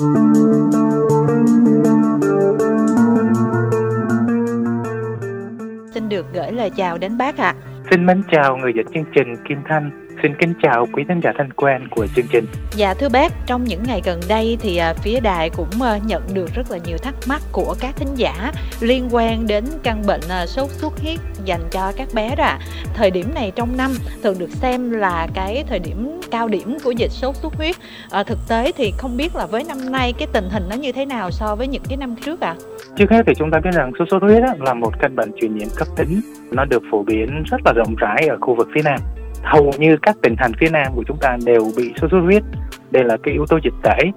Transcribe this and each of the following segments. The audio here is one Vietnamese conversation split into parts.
Xin được gửi lời chào đến bác ạ. À. Xin mến chào người dẫn chương trình Kim Thanh Xin kính chào quý khán giả thân quen của chương trình. Dạ thưa bác, trong những ngày gần đây thì à, phía đài cũng à, nhận được rất là nhiều thắc mắc của các thính giả liên quan đến căn bệnh à, sốt xuất huyết dành cho các bé đó ạ. Thời điểm này trong năm thường được xem là cái thời điểm cao điểm của dịch sốt xuất huyết. À, thực tế thì không biết là với năm nay cái tình hình nó như thế nào so với những cái năm trước ạ? À? Trước hết thì chúng ta biết rằng sốt xuất huyết là một căn bệnh truyền nhiễm cấp tính, nó được phổ biến rất là rộng rãi ở khu vực phía Nam hầu như các tỉnh thành phía nam của chúng ta đều bị sốt xuất huyết. Đây là cái yếu tố dịch tễ.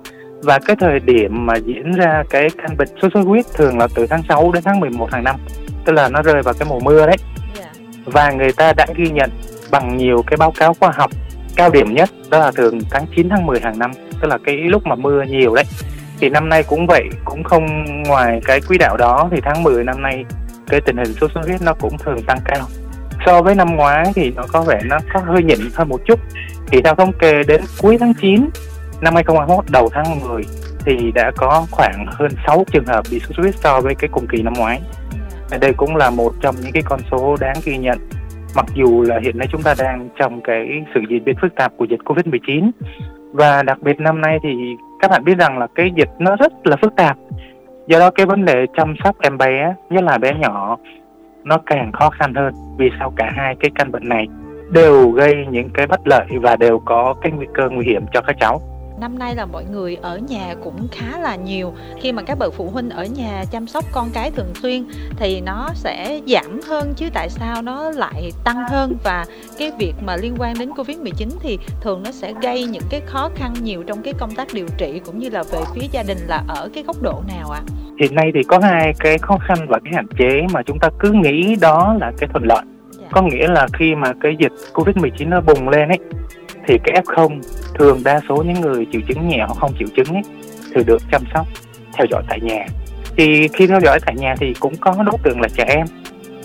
Và cái thời điểm mà diễn ra cái căn bệnh sốt xuất huyết thường là từ tháng 6 đến tháng 11 hàng năm. Tức là nó rơi vào cái mùa mưa đấy. Dạ. và người ta đã ghi nhận bằng nhiều cái báo cáo khoa học cao điểm nhất đó là thường tháng 9 tháng 10 hàng năm. Tức là cái lúc mà mưa nhiều đấy. Thì năm nay cũng vậy cũng không ngoài cái quỹ đạo đó thì tháng 10 năm nay cái tình hình sốt xuất huyết nó cũng thường tăng cao so với năm ngoái thì nó có vẻ nó có hơi nhỉnh hơn một chút thì theo thống kê đến cuối tháng 9 năm 2021 đầu tháng 10 thì đã có khoảng hơn 6 trường hợp bị sốt xuất huyết so với cái cùng kỳ năm ngoái. Đây cũng là một trong những cái con số đáng ghi nhận. Mặc dù là hiện nay chúng ta đang trong cái sự diễn biến phức tạp của dịch Covid-19 và đặc biệt năm nay thì các bạn biết rằng là cái dịch nó rất là phức tạp. Do đó cái vấn đề chăm sóc em bé, nhất là bé nhỏ nó càng khó khăn hơn vì sao cả hai cái căn bệnh này đều gây những cái bất lợi và đều có cái nguy cơ nguy hiểm cho các cháu năm nay là mọi người ở nhà cũng khá là nhiều khi mà các bậc phụ huynh ở nhà chăm sóc con cái thường xuyên thì nó sẽ giảm hơn chứ tại sao nó lại tăng hơn và cái việc mà liên quan đến covid 19 thì thường nó sẽ gây những cái khó khăn nhiều trong cái công tác điều trị cũng như là về phía gia đình là ở cái góc độ nào ạ à? hiện nay thì có hai cái khó khăn và cái hạn chế mà chúng ta cứ nghĩ đó là cái thuận lợi dạ. có nghĩa là khi mà cái dịch covid 19 nó bùng lên ấy thì cái F0 thường đa số những người triệu chứng nhẹ hoặc không triệu chứng ấy, thì được chăm sóc theo dõi tại nhà. Thì khi theo dõi tại nhà thì cũng có đối tượng là trẻ em.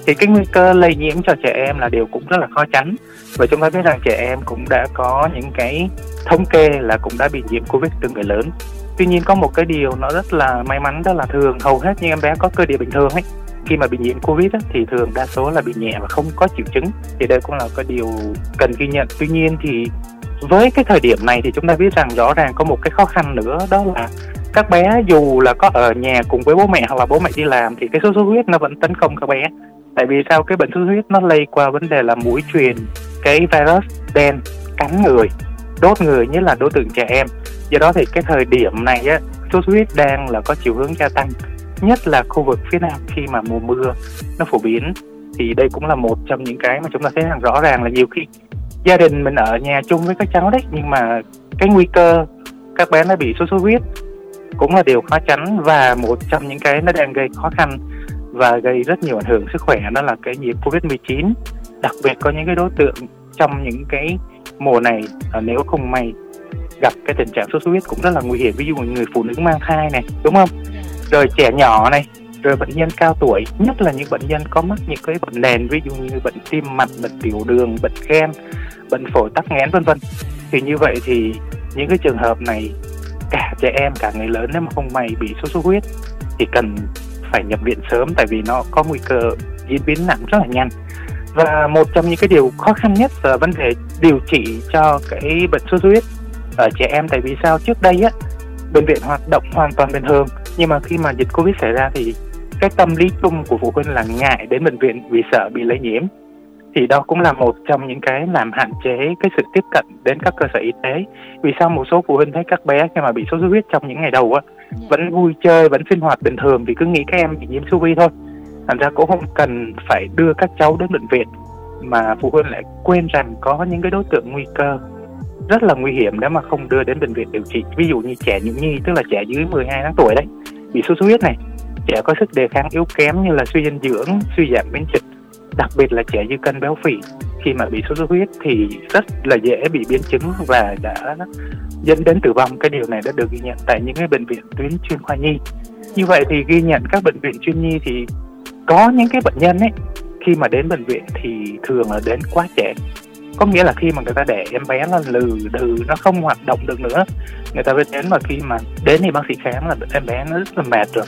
Thì cái nguy cơ lây nhiễm cho trẻ em là điều cũng rất là khó tránh. Và chúng ta biết rằng trẻ em cũng đã có những cái thống kê là cũng đã bị nhiễm covid từ người lớn. Tuy nhiên có một cái điều nó rất là may mắn đó là thường. Hầu hết những em bé có cơ địa bình thường ấy khi mà bị nhiễm covid á, thì thường đa số là bị nhẹ và không có triệu chứng. Thì đây cũng là cái điều cần ghi nhận. Tuy nhiên thì với cái thời điểm này thì chúng ta biết rằng rõ ràng có một cái khó khăn nữa đó là các bé dù là có ở nhà cùng với bố mẹ hoặc là bố mẹ đi làm thì cái sốt xuất huyết nó vẫn tấn công các bé. Tại vì sao? Cái bệnh sốt xuất huyết nó lây qua vấn đề là mũi truyền cái virus đen cắn người đốt người nhất là đối tượng trẻ em. Do đó thì cái thời điểm này á sốt xuất huyết đang là có chiều hướng gia tăng nhất là khu vực phía nam khi mà mùa mưa nó phổ biến, thì đây cũng là một trong những cái mà chúng ta thấy rằng rõ ràng là nhiều khi gia đình mình ở nhà chung với các cháu đấy, nhưng mà cái nguy cơ các bé nó bị sốt xuất huyết cũng là điều khó tránh và một trong những cái nó đang gây khó khăn và gây rất nhiều ảnh hưởng sức khỏe, đó là cái nhiễm Covid-19 đặc biệt có những cái đối tượng trong những cái mùa này à, nếu không may gặp cái tình trạng sốt xuất huyết cũng rất là nguy hiểm. Ví dụ người phụ nữ mang thai này, đúng không? Rồi trẻ nhỏ này rồi bệnh nhân cao tuổi, nhất là những bệnh nhân có mắc những cái bệnh nền, ví dụ như bệnh tim mạch, bệnh tiểu đường, bệnh gan bệnh phổi tắc nghẽn, vân vân. Thì như vậy thì những cái trường hợp này, cả trẻ em, cả người lớn nếu mà không may bị sốt xuất huyết thì cần phải nhập viện sớm tại vì nó có nguy cơ diễn biến nặng rất là nhanh. Và một trong những cái điều khó khăn nhất là vấn đề điều trị cho cái bệnh sốt xuất huyết ở trẻ em. Tại vì sao? Trước đây á, bệnh viện hoạt động hoàn toàn bình thường nhưng mà khi mà dịch covid xảy ra thì cái tâm lý chung của phụ huynh là ngại đến bệnh viện vì sợ bị lây nhiễm. Thì đó cũng là một trong những cái làm hạn chế cái sự tiếp cận đến các cơ sở y tế. Vì sao một số phụ huynh thấy các bé khi mà bị sốt xuất huyết trong những ngày đầu á dạ. vẫn vui chơi vẫn sinh hoạt bình thường thì cứ nghĩ các em bị nhiễm siêu vi thôi. Thành ra cũng không cần phải đưa các cháu đến bệnh viện mà phụ huynh lại quên rằng có những cái đối tượng nguy cơ rất là nguy hiểm nếu mà không đưa đến bệnh viện điều trị. Ví dụ như trẻ nhũ nhi, tức là trẻ dưới 12 tháng tuổi đấy, bị sốt xuất huyết này, trẻ có sức đề kháng yếu kém như là suy dinh dưỡng, suy giảm miễn dịch, đặc biệt là trẻ dư cân béo phì. Khi mà bị sốt xuất huyết thì rất là dễ bị biến chứng và đã dẫn đến tử vong. Cái điều này đã được ghi nhận tại những cái bệnh viện tuyến chuyên khoa nhi. Như vậy thì ghi nhận các bệnh viện chuyên nhi thì có những cái bệnh nhân ấy, khi mà đến bệnh viện thì thường là đến quá trẻ có nghĩa là khi mà người ta để em bé nó lừ đừ, nó không hoạt động được nữa, người ta mới đến mà khi mà đến thì bác sĩ khám là em bé nó rất là mệt rồi.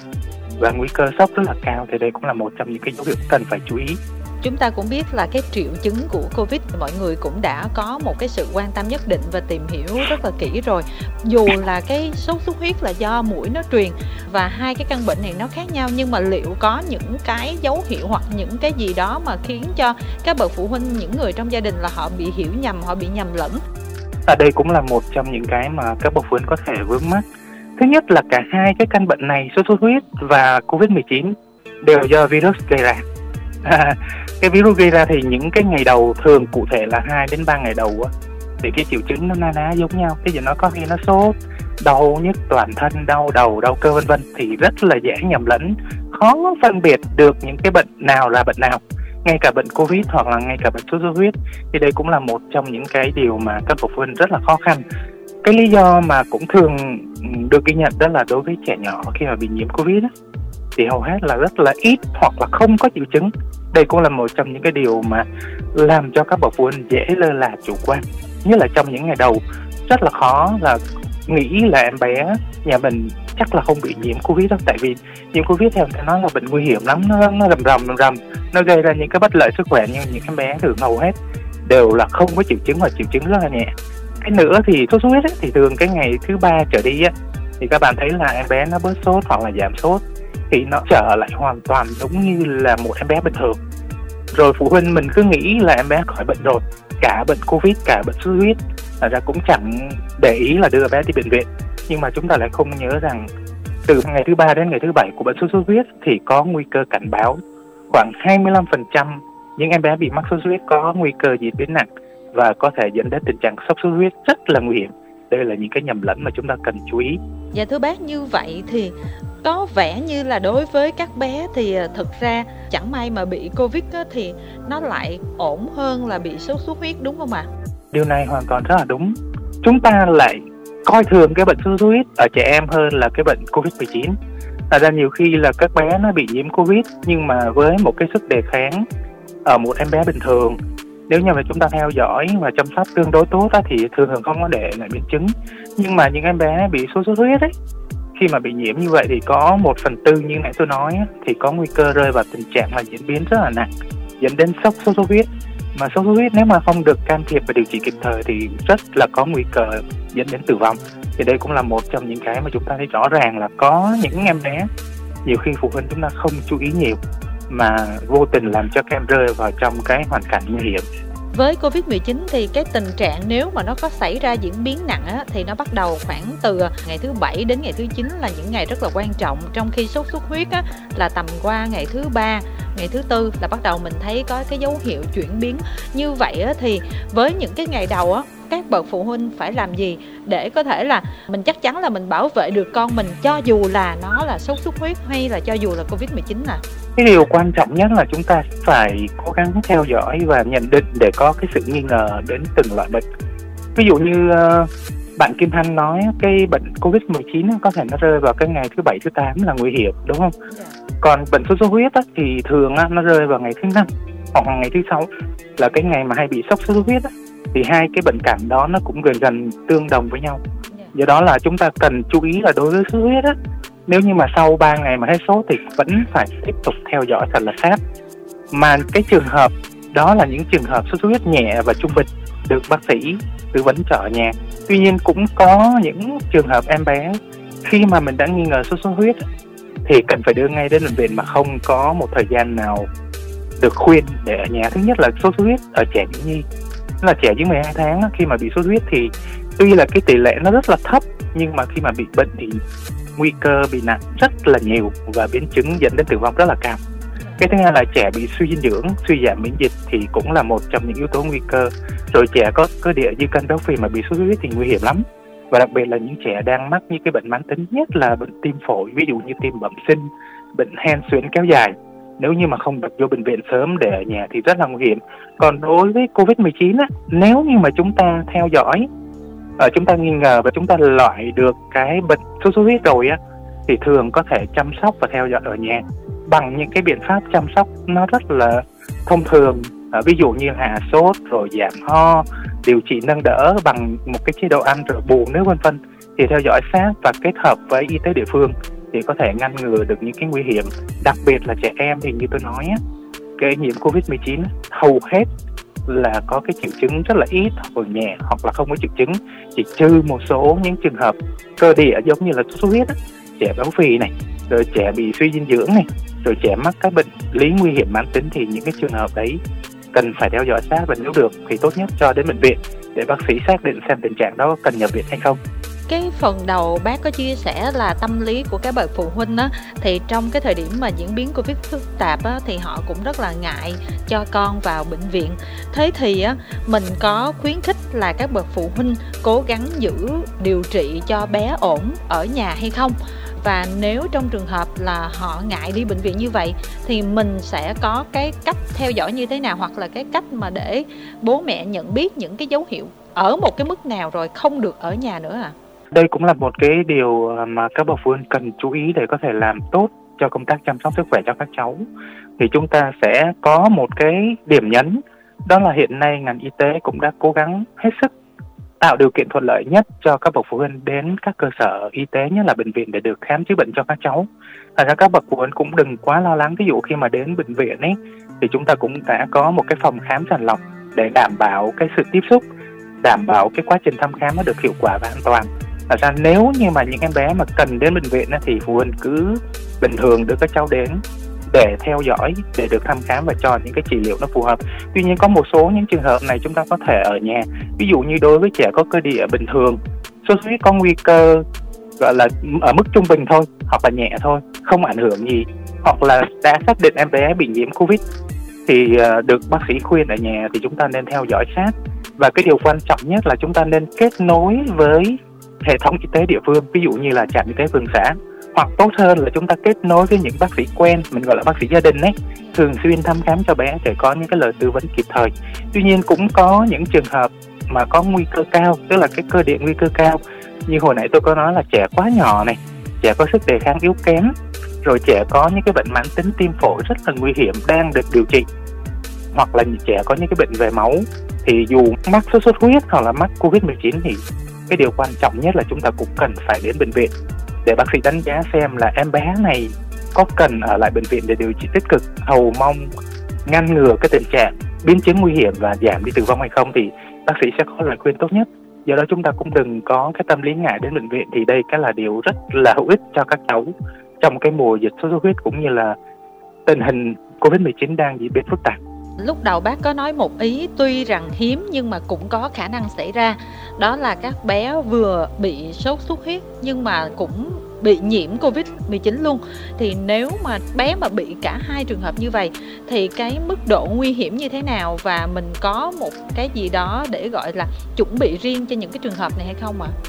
Và nguy cơ sốc rất là cao, thì đây cũng là một trong những cái dấu hiệu cần phải chú ý chúng ta cũng biết là cái triệu chứng của covid mọi người cũng đã có một cái sự quan tâm nhất định và tìm hiểu rất là kỹ rồi. Dù là cái sốt xuất huyết là do mũi nó truyền và hai cái căn bệnh này nó khác nhau, nhưng mà liệu có những cái dấu hiệu hoặc những cái gì đó mà khiến cho các bậc phụ huynh, những người trong gia đình là họ bị hiểu nhầm, họ bị nhầm lẫn? Ở đây cũng là một trong những cái mà các bậc phụ huynh có thể vướng mắt thứ nhất là cả hai cái căn bệnh này, sốt xuất huyết và covid 19 đều do virus gây ra à, cái virus gây ra thì những cái ngày đầu thường cụ thể là 2 đến 3 ngày đầu á thì cái triệu chứng nó na ná giống nhau. Cái gì nó có khi nó sốt đau nhức toàn thân đau đầu đau cơ vân vân thì rất là dễ nhầm lẫn. Khó phân biệt được những cái bệnh nào là bệnh nào ngay cả bệnh covid hoặc là ngay cả bệnh sốt xuất huyết. Thì đây cũng là một trong những cái điều mà các bậc phụ huynh rất là khó khăn. Cái lý do mà cũng thường được ghi nhận đó là đối với trẻ nhỏ khi mà bị nhiễm covid đó, thì hầu hết là rất là ít hoặc là không có triệu chứng. Đây cũng là một trong những cái điều mà làm cho các bậc phụ huynh dễ lơ là chủ quan, nhất là trong những ngày đầu. Rất là khó là nghĩ là em bé nhà mình chắc là không bị nhiễm covid đâu, tại vì nhiễm covid theo người nói là bệnh nguy hiểm lắm, nó nó rầm rầm rầm rầm. Nó gây ra những cái bất lợi sức khỏe nhưng những em bé thường hầu hết đều là không có triệu chứng hoặc triệu chứng rất là nhẹ. Cái nữa thì sốt xuất huyết thì thường cái ngày thứ ba trở đi á, thì các bạn thấy là em bé nó bớt sốt hoặc là giảm sốt thì nó trở lại hoàn toàn giống như là một em bé bình thường. Rồi phụ huynh mình cứ nghĩ là em bé khỏi bệnh rồi, cả bệnh covid, cả bệnh sốt huyết. Là ra cũng chẳng để ý là đưa bé đi bệnh viện. Nhưng mà chúng ta lại không nhớ rằng từ ngày thứ ba đến ngày thứ bảy của bệnh sốt xuất huyết thì có nguy cơ cảnh báo. Khoảng 25% những em bé bị mắc sốt xuất huyết có nguy cơ diễn biến nặng và có thể dẫn đến tình trạng sốc xuất huyết rất là nguy hiểm. Đây là những cái nhầm lẫn mà chúng ta cần chú ý. Dạ thưa bác, như vậy thì có vẻ như là đối với các bé thì ờ, thực ra chẳng may mà bị covid thì nó lại ổn hơn là bị sốt xuất huyết đúng không ạ? À? Điều này hoàn toàn rất là đúng. Chúng ta lại coi thường cái bệnh sốt xuất huyết ở trẻ em hơn là cái bệnh covid 19 Thật ra nhiều khi là các bé nó bị nhiễm covid nhưng mà với một cái sức đề kháng ở một em bé bình thường nếu như mà chúng ta theo dõi và chăm sóc tương đối tốt á, thì thường thường không có để lại biến chứng nhưng mà những em bé bị sốt xuất huyết ấy khi mà bị nhiễm như vậy thì có một phần tư như nãy tôi nói thì có nguy cơ rơi vào tình trạng là diễn biến rất là nặng, dẫn đến sốc sốt xuất huyết. Mà sốt xuất huyết nếu mà không được can thiệp và điều trị kịp thời thì rất là có nguy cơ dẫn đến tử vong. Thì đây cũng là một trong những cái mà chúng ta thấy rõ ràng là có những em bé, nhiều khi phụ huynh chúng ta không chú ý nhiều, mà vô tình làm cho các em rơi vào trong cái hoàn cảnh nguy hiểm với Covid-19 thì cái tình trạng nếu mà nó có xảy ra diễn biến nặng á, thì nó bắt đầu khoảng từ à, ngày thứ bảy đến ngày thứ 9 là những ngày rất là quan trọng. Trong khi sốt xuất huyết á, là tầm qua ngày thứ ba ngày thứ tư là bắt đầu mình thấy có cái dấu hiệu chuyển biến. Như vậy á, thì với những cái ngày đầu á, các bậc phụ huynh phải làm gì để có thể là mình chắc chắn là mình bảo vệ được con mình cho dù là nó là sốt xuất huyết hay là cho dù là covid 19 à cái điều quan trọng nhất là chúng ta phải cố gắng theo dõi và nhận định để có cái sự nghi ngờ đến từng loại bệnh. Ví dụ như ờ, bạn Kim Thanh nói cái bệnh Covid-19 có thể nó rơi vào cái ngày thứ bảy thứ 8 là nguy hiểm đúng không? Dạ. Còn bệnh sốt xuất huyết á, thì thường á, nó rơi vào ngày thứ năm hoặc là ngày thứ sáu là cái ngày mà hay bị sốt xuất huyết á, thì hai cái bệnh cảnh đó nó cũng gần gần tương đồng với nhau. Dạ. Do đó là chúng ta cần chú ý là đối với sốt xuất huyết á, nếu như mà sau 3 ngày mà hết sốt thì vẫn phải tiếp tục theo dõi thật là sát mà cái trường hợp đó là những trường hợp sốt xuất huyết nhẹ và trung bình được bác sĩ tư vấn trở nhà. Tuy nhiên cũng có những trường hợp em bé, khi mà mình đã nghi ngờ sốt xuất huyết, thì cần phải đưa ngay đến bệnh viện mà không có một thời gian nào được khuyên để ở nhà. Thứ nhất là sốt xuất huyết ở trẻ nhĩ nhi là trẻ dưới 12 tháng khi mà bị sốt xuất huyết thì tuy là cái tỷ lệ nó rất là thấp, nhưng mà khi mà bị bệnh thì nguy cơ bị nặng rất là nhiều và biến chứng dẫn đến tử vong rất là cao cái thứ hai là trẻ bị suy dinh dưỡng, suy giảm miễn dịch thì cũng là một trong những yếu tố nguy cơ. Rồi trẻ có cơ địa dư cân béo phì mà bị sốt xuất huyết thì nguy hiểm lắm. Và đặc biệt là những trẻ đang mắc những cái bệnh mãn tính, nhất là bệnh tim phổi, ví dụ như tim bẩm sinh, bệnh hen suyễn kéo dài. Nếu như mà không được vô bệnh viện sớm để ở nhà thì rất là nguy hiểm. Còn đối với covid 19 á, nếu như mà chúng ta theo dõi ờ, chúng ta nghi ngờ và chúng ta loại được cái bệnh sốt xuất huyết rồi á, thì thường có thể chăm sóc và theo dõi ở nhà bằng những cái biện pháp chăm sóc nó rất là thông thường. À, ví dụ như hạ sốt rồi giảm ho điều trị nâng đỡ bằng một cái chế độ ăn rồi bù nước vân vân thì theo dõi sát và kết hợp với y tế địa phương thì có thể ngăn ngừa được những cái nguy hiểm đặc biệt là trẻ em thì như tôi nói á, cái nhiễm covid 19 hầu hết là có cái triệu chứng rất là ít hoặc nhẹ hoặc là không có triệu chứng chỉ trừ một số những trường hợp cơ địa giống như là sốt xuất huyết trẻ béo phì này, rồi trẻ bị suy dinh dưỡng này, rồi trẻ mắc các bệnh lý nguy hiểm mãn tính thì những cái trường hợp đấy cần phải theo dõi sát và nếu được thì tốt nhất cho đến bệnh viện để bác sĩ xác định xem tình trạng đó cần nhập viện hay không. Cái phần đầu bác có chia sẻ là tâm lý của các bậc phụ huynh á, thì trong cái thời điểm mà diễn biến covid phức tạp á, thì họ cũng rất là ngại cho con vào bệnh viện. Thế thì á, mình có khuyến khích là các bậc phụ huynh cố gắng giữ điều trị cho bé ổn ở nhà hay không? Và nếu trong trường hợp là họ ngại đi bệnh viện như vậy, thì mình sẽ có cái cách theo dõi như thế nào hoặc là cái cách mà để bố mẹ nhận biết những cái dấu hiệu ở một cái mức nào rồi không được ở nhà nữa à đây cũng là một cái điều ờ, mà các bậc phụ huynh cần chú ý để có thể làm tốt cho công tác chăm sóc sức khỏe cho các cháu. Thì chúng ta sẽ có một cái điểm nhấn, đó là hiện nay ngành y tế cũng đã cố gắng hết sức tạo điều kiện thuận lợi nhất cho các bậc phụ huynh đến các cơ sở y tế nhất là bệnh viện để được khám chữa bệnh cho các cháu. Thật ra các bậc phụ huynh cũng đừng quá lo lắng ví dụ khi mà đến bệnh viện ấy thì chúng ta cũng đã có một cái phòng khám sàng lọc để đảm bảo cái sự tiếp xúc, đảm bảo cái quá trình thăm khám nó được hiệu quả và an toàn. Thật ra nếu như mà những em bé mà cần đến bệnh viện ấy thì phụ huynh cứ bình thường đưa các cháu đến để theo dõi, để được thăm khám và cho những cái trị liệu nó phù hợp. Tuy nhiên có một số những trường hợp này chúng ta có thể ở nhà. Ví dụ như đối với trẻ có cơ địa bình thường sốt xuất huyết có nguy cơ, gọi là, ở mức trung bình thôi, hoặc là nhẹ thôi, không ảnh hưởng gì. Hoặc là đã xác định em bé bị nhiễm covid thì ờ, được bác sĩ khuyên ở nhà thì chúng ta nên theo dõi sát. Và cái điều quan trọng nhất là chúng ta nên kết nối với hệ thống y tế địa phương, ví dụ như là trạm y tế phường xã hoặc tốt hơn là chúng ta kết nối với những bác sĩ quen, mình gọi là bác sĩ gia đình ấy, thường xuyên thăm khám cho bé để có những cái lời tư vấn kịp thời. Tuy nhiên cũng có những trường hợp mà có nguy cơ cao, tức là cái cơ địa nguy cơ cao. Như hồi nãy tôi có nói là trẻ quá nhỏ này, trẻ có sức đề kháng yếu kém, rồi trẻ có những cái bệnh mãn tính tim phổi rất là nguy hiểm, đang được điều trị. Hoặc là trẻ có những cái bệnh về máu, thì dù mắc sốt xuất huyết hoặc là mắc covid 19 thì cái điều quan trọng nhất là chúng ta cũng cần phải đến bệnh viện để bác sĩ đánh giá xem là em bé này có cần ở lại bệnh viện để điều trị tích cực, hầu mong ngăn ngừa cái tình trạng biến chứng nguy hiểm và giảm đi tử vong hay không thì bác sĩ sẽ có lời khuyên tốt nhất. Do đó chúng ta cũng đừng có cái tâm lý ngại đến bệnh viện thì đây cái là điều rất là hữu ích cho các cháu trong cái mùa dịch sốt xuất huyết cũng như là tình hình covid 19 đang diễn biến phức tạp. Lúc đầu bác có nói một ý tuy rằng hiếm nhưng mà cũng có khả năng xảy ra đó là các bé vừa bị sốt xuất huyết nhưng mà cũng bị nhiễm covid 19 luôn thì nếu mà bé mà bị cả hai trường hợp như vậy thì cái mức độ nguy hiểm như thế nào và mình có một cái gì đó để gọi là chuẩn bị riêng cho những cái trường hợp này hay không ạ à?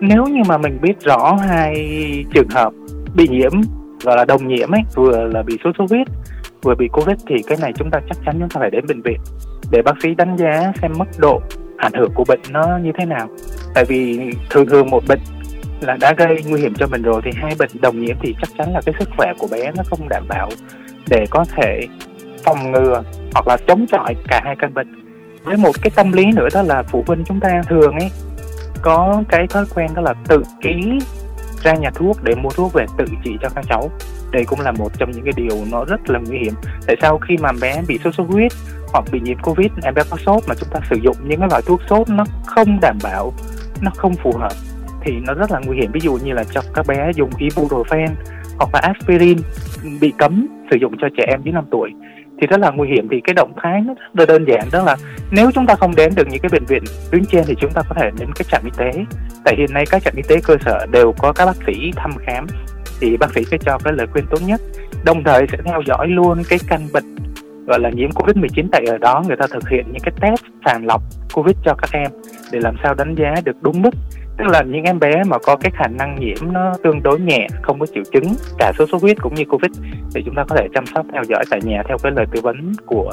nếu như mà mình biết rõ hai trường hợp bị nhiễm, gọi là đồng nhiễm ấy, vừa là bị sốt xuất huyết, vừa bị covid thì cái này chúng ta chắc chắn chúng ta phải đến bệnh viện để bác sĩ đánh giá xem mức độ ảnh hưởng của bệnh nó như thế nào? Tại vì thường thường một bệnh là đã gây nguy hiểm cho mình rồi thì hai bệnh đồng nhiễm thì chắc chắn là cái sức khỏe của bé nó không đảm bảo để có thể phòng ngừa hoặc là chống chọi cả hai căn bệnh. Với một cái tâm lý nữa đó là phụ huynh chúng ta thường ấy có cái thói quen đó là tự ký ra nhà thuốc để mua thuốc về tự trị cho các cháu. Đây cũng là một trong những cái điều nó rất là nguy hiểm. Tại sao khi mà bé bị sốt xuất huyết hoặc bị nhiễm covid, em bé có sốt mà chúng ta sử dụng những cái loại thuốc sốt nó không đảm bảo, nó không phù hợp thì nó rất là nguy hiểm. Ví dụ như là cho các bé dùng ibuprofen hoặc là aspirin bị cấm sử dụng cho trẻ em dưới 5 tuổi thì rất là nguy hiểm. Thì cái động thái nó rất là đơn giản, đó là nếu chúng ta không đến được những cái bệnh viện tuyến trên thì chúng ta có thể đến cái trạm y tế. Tại hiện nay các trạm y tế cơ sở đều có các bác sĩ thăm khám thì bác sĩ sẽ cho cái lời khuyên tốt nhất. Đồng thời sẽ theo dõi luôn cái căn bệnh gọi là nhiễm covid 19 tại ở đó, người ta thực hiện những cái test sàng lọc covid cho các em để làm sao đánh giá được đúng mức. Tức là những em bé mà có cái khả năng nhiễm nó tương đối nhẹ, không có triệu chứng, cả sốt xuất huyết cũng như covid, thì chúng ta có thể chăm sóc, theo dõi tại nhà theo cái lời tư vấn của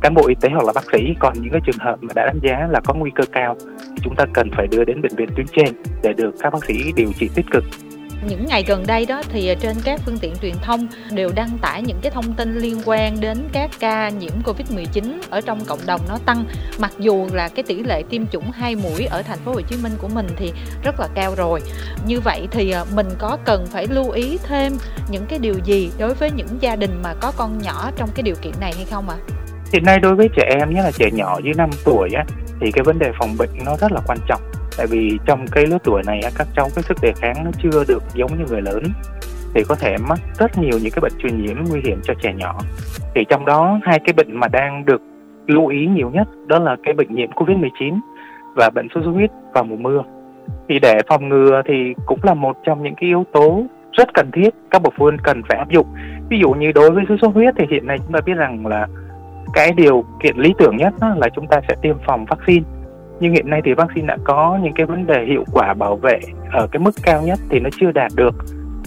cán bộ y tế hoặc là bác sĩ. Còn những cái trường hợp mà đã đánh giá là có nguy cơ cao, thì chúng ta cần phải đưa đến bệnh viện tuyến trên để được các bác sĩ điều trị tích cực những ngày gần đây đó thì à, trên các phương tiện truyền thông đều đăng tải những cái thông tin liên quan đến các ca nhiễm Covid-19 ở trong cộng đồng nó tăng mặc dù là cái tỷ lệ tiêm chủng hai mũi ở thành phố Hồ Chí Minh của mình thì rất là cao rồi. Như vậy thì à, mình có cần phải lưu ý thêm những cái điều gì đối với những gia đình mà có con nhỏ trong cái điều kiện này hay không ạ? À? Hiện nay đối với trẻ em, nhất là trẻ nhỏ dưới 5 tuổi á, thì cái vấn đề phòng bệnh nó rất là quan trọng tại vì trong cái lứa tuổi này các cháu cái sức đề kháng nó chưa được giống như người lớn. Thì có thể mắc rất nhiều những cái bệnh truyền nhiễm nguy hiểm cho trẻ nhỏ. Thì trong đó hai cái bệnh mà đang được lưu ý nhiều nhất, đó là cái bệnh nhiễm Covid-19 và bệnh sốt xuất huyết vào mùa mưa. Thì để phòng ngừa thì cũng là một trong những cái yếu tố rất cần thiết, các bậc phụ huynh cần phải áp dụng. Ví dụ như đối với sốt xuất huyết thì hiện nay chúng ta biết rằng là cái điều kiện lý tưởng nhất là chúng ta sẽ tiêm phòng vaccine nhưng hiện nay thì vaccine đã có những cái vấn đề hiệu quả bảo vệ ở cái mức cao nhất thì nó chưa đạt được.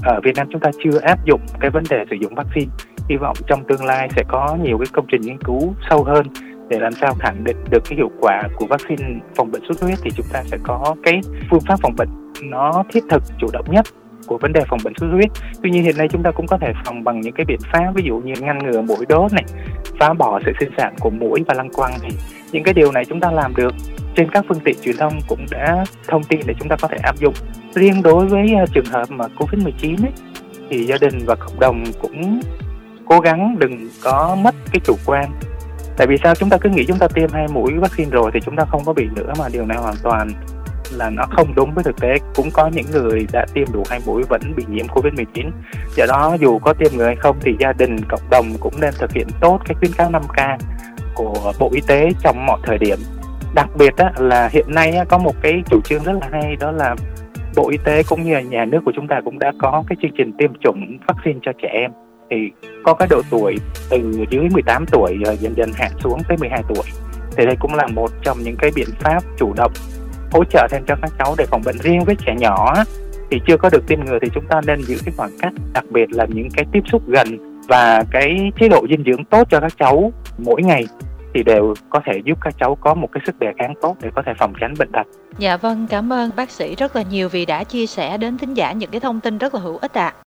Ở Việt Nam chúng ta chưa áp dụng cái vấn đề sử dụng vaccine. Hy vọng trong tương lai sẽ có nhiều cái công trình nghiên cứu sâu hơn để làm sao khẳng định được cái hiệu quả của vaccine phòng bệnh sốt xuất huyết thì chúng ta sẽ có cái phương pháp phòng bệnh nó thiết thực chủ động nhất của vấn đề phòng bệnh sốt xuất huyết. Tuy nhiên hiện nay chúng ta cũng có thể phòng bằng những cái biện pháp ví dụ như ngăn ngừa mũi đốt này, phá bỏ sự sinh sản của mũi và lăng quăng thì những cái điều này chúng ta làm được trên các phương tiện truyền thông cũng đã thông tin để chúng ta có thể áp dụng. Riêng đối với ờ, trường hợp mà Covid-19 ấy, thì gia đình và cộng đồng cũng cố gắng đừng có mất cái chủ quan. Tại vì sao? Chúng ta cứ nghĩ chúng ta tiêm hai mũi vaccine rồi thì chúng ta không có bị nữa mà điều này hoàn toàn là nó không đúng với thực tế. Cũng có những người đã tiêm đủ hai mũi vẫn bị nhiễm covid 19 do đó dù có tiêm người hay không thì gia đình cộng đồng cũng nên thực hiện tốt cái khuyến cáo 5 k của bộ y tế trong mọi thời điểm đặc biệt á, là hiện nay á, có một cái chủ trương rất là hay đó là bộ y tế cũng như là nhà nước của chúng ta cũng đã có cái chương trình tiêm chủng vaccine cho trẻ em. Thì có cái độ tuổi từ dưới 18 tuổi ờ, dần dần hạ xuống tới 12 tuổi. Thì đây cũng là một trong những cái biện pháp chủ động hỗ trợ thêm cho các cháu để phòng bệnh riêng với trẻ nhỏ thì chưa có được tiêm ngừa thì chúng ta nên giữ cái khoảng cách đặc biệt là những cái tiếp xúc gần và cái chế độ dinh dưỡng tốt cho các cháu mỗi ngày thì đều có thể giúp các cháu có một cái sức đề kháng tốt để có thể phòng tránh bệnh tật. Dạ vâng, cảm ơn bác sĩ rất là nhiều vì đã chia sẻ đến thính giả những cái thông tin rất là hữu ích ạ. À.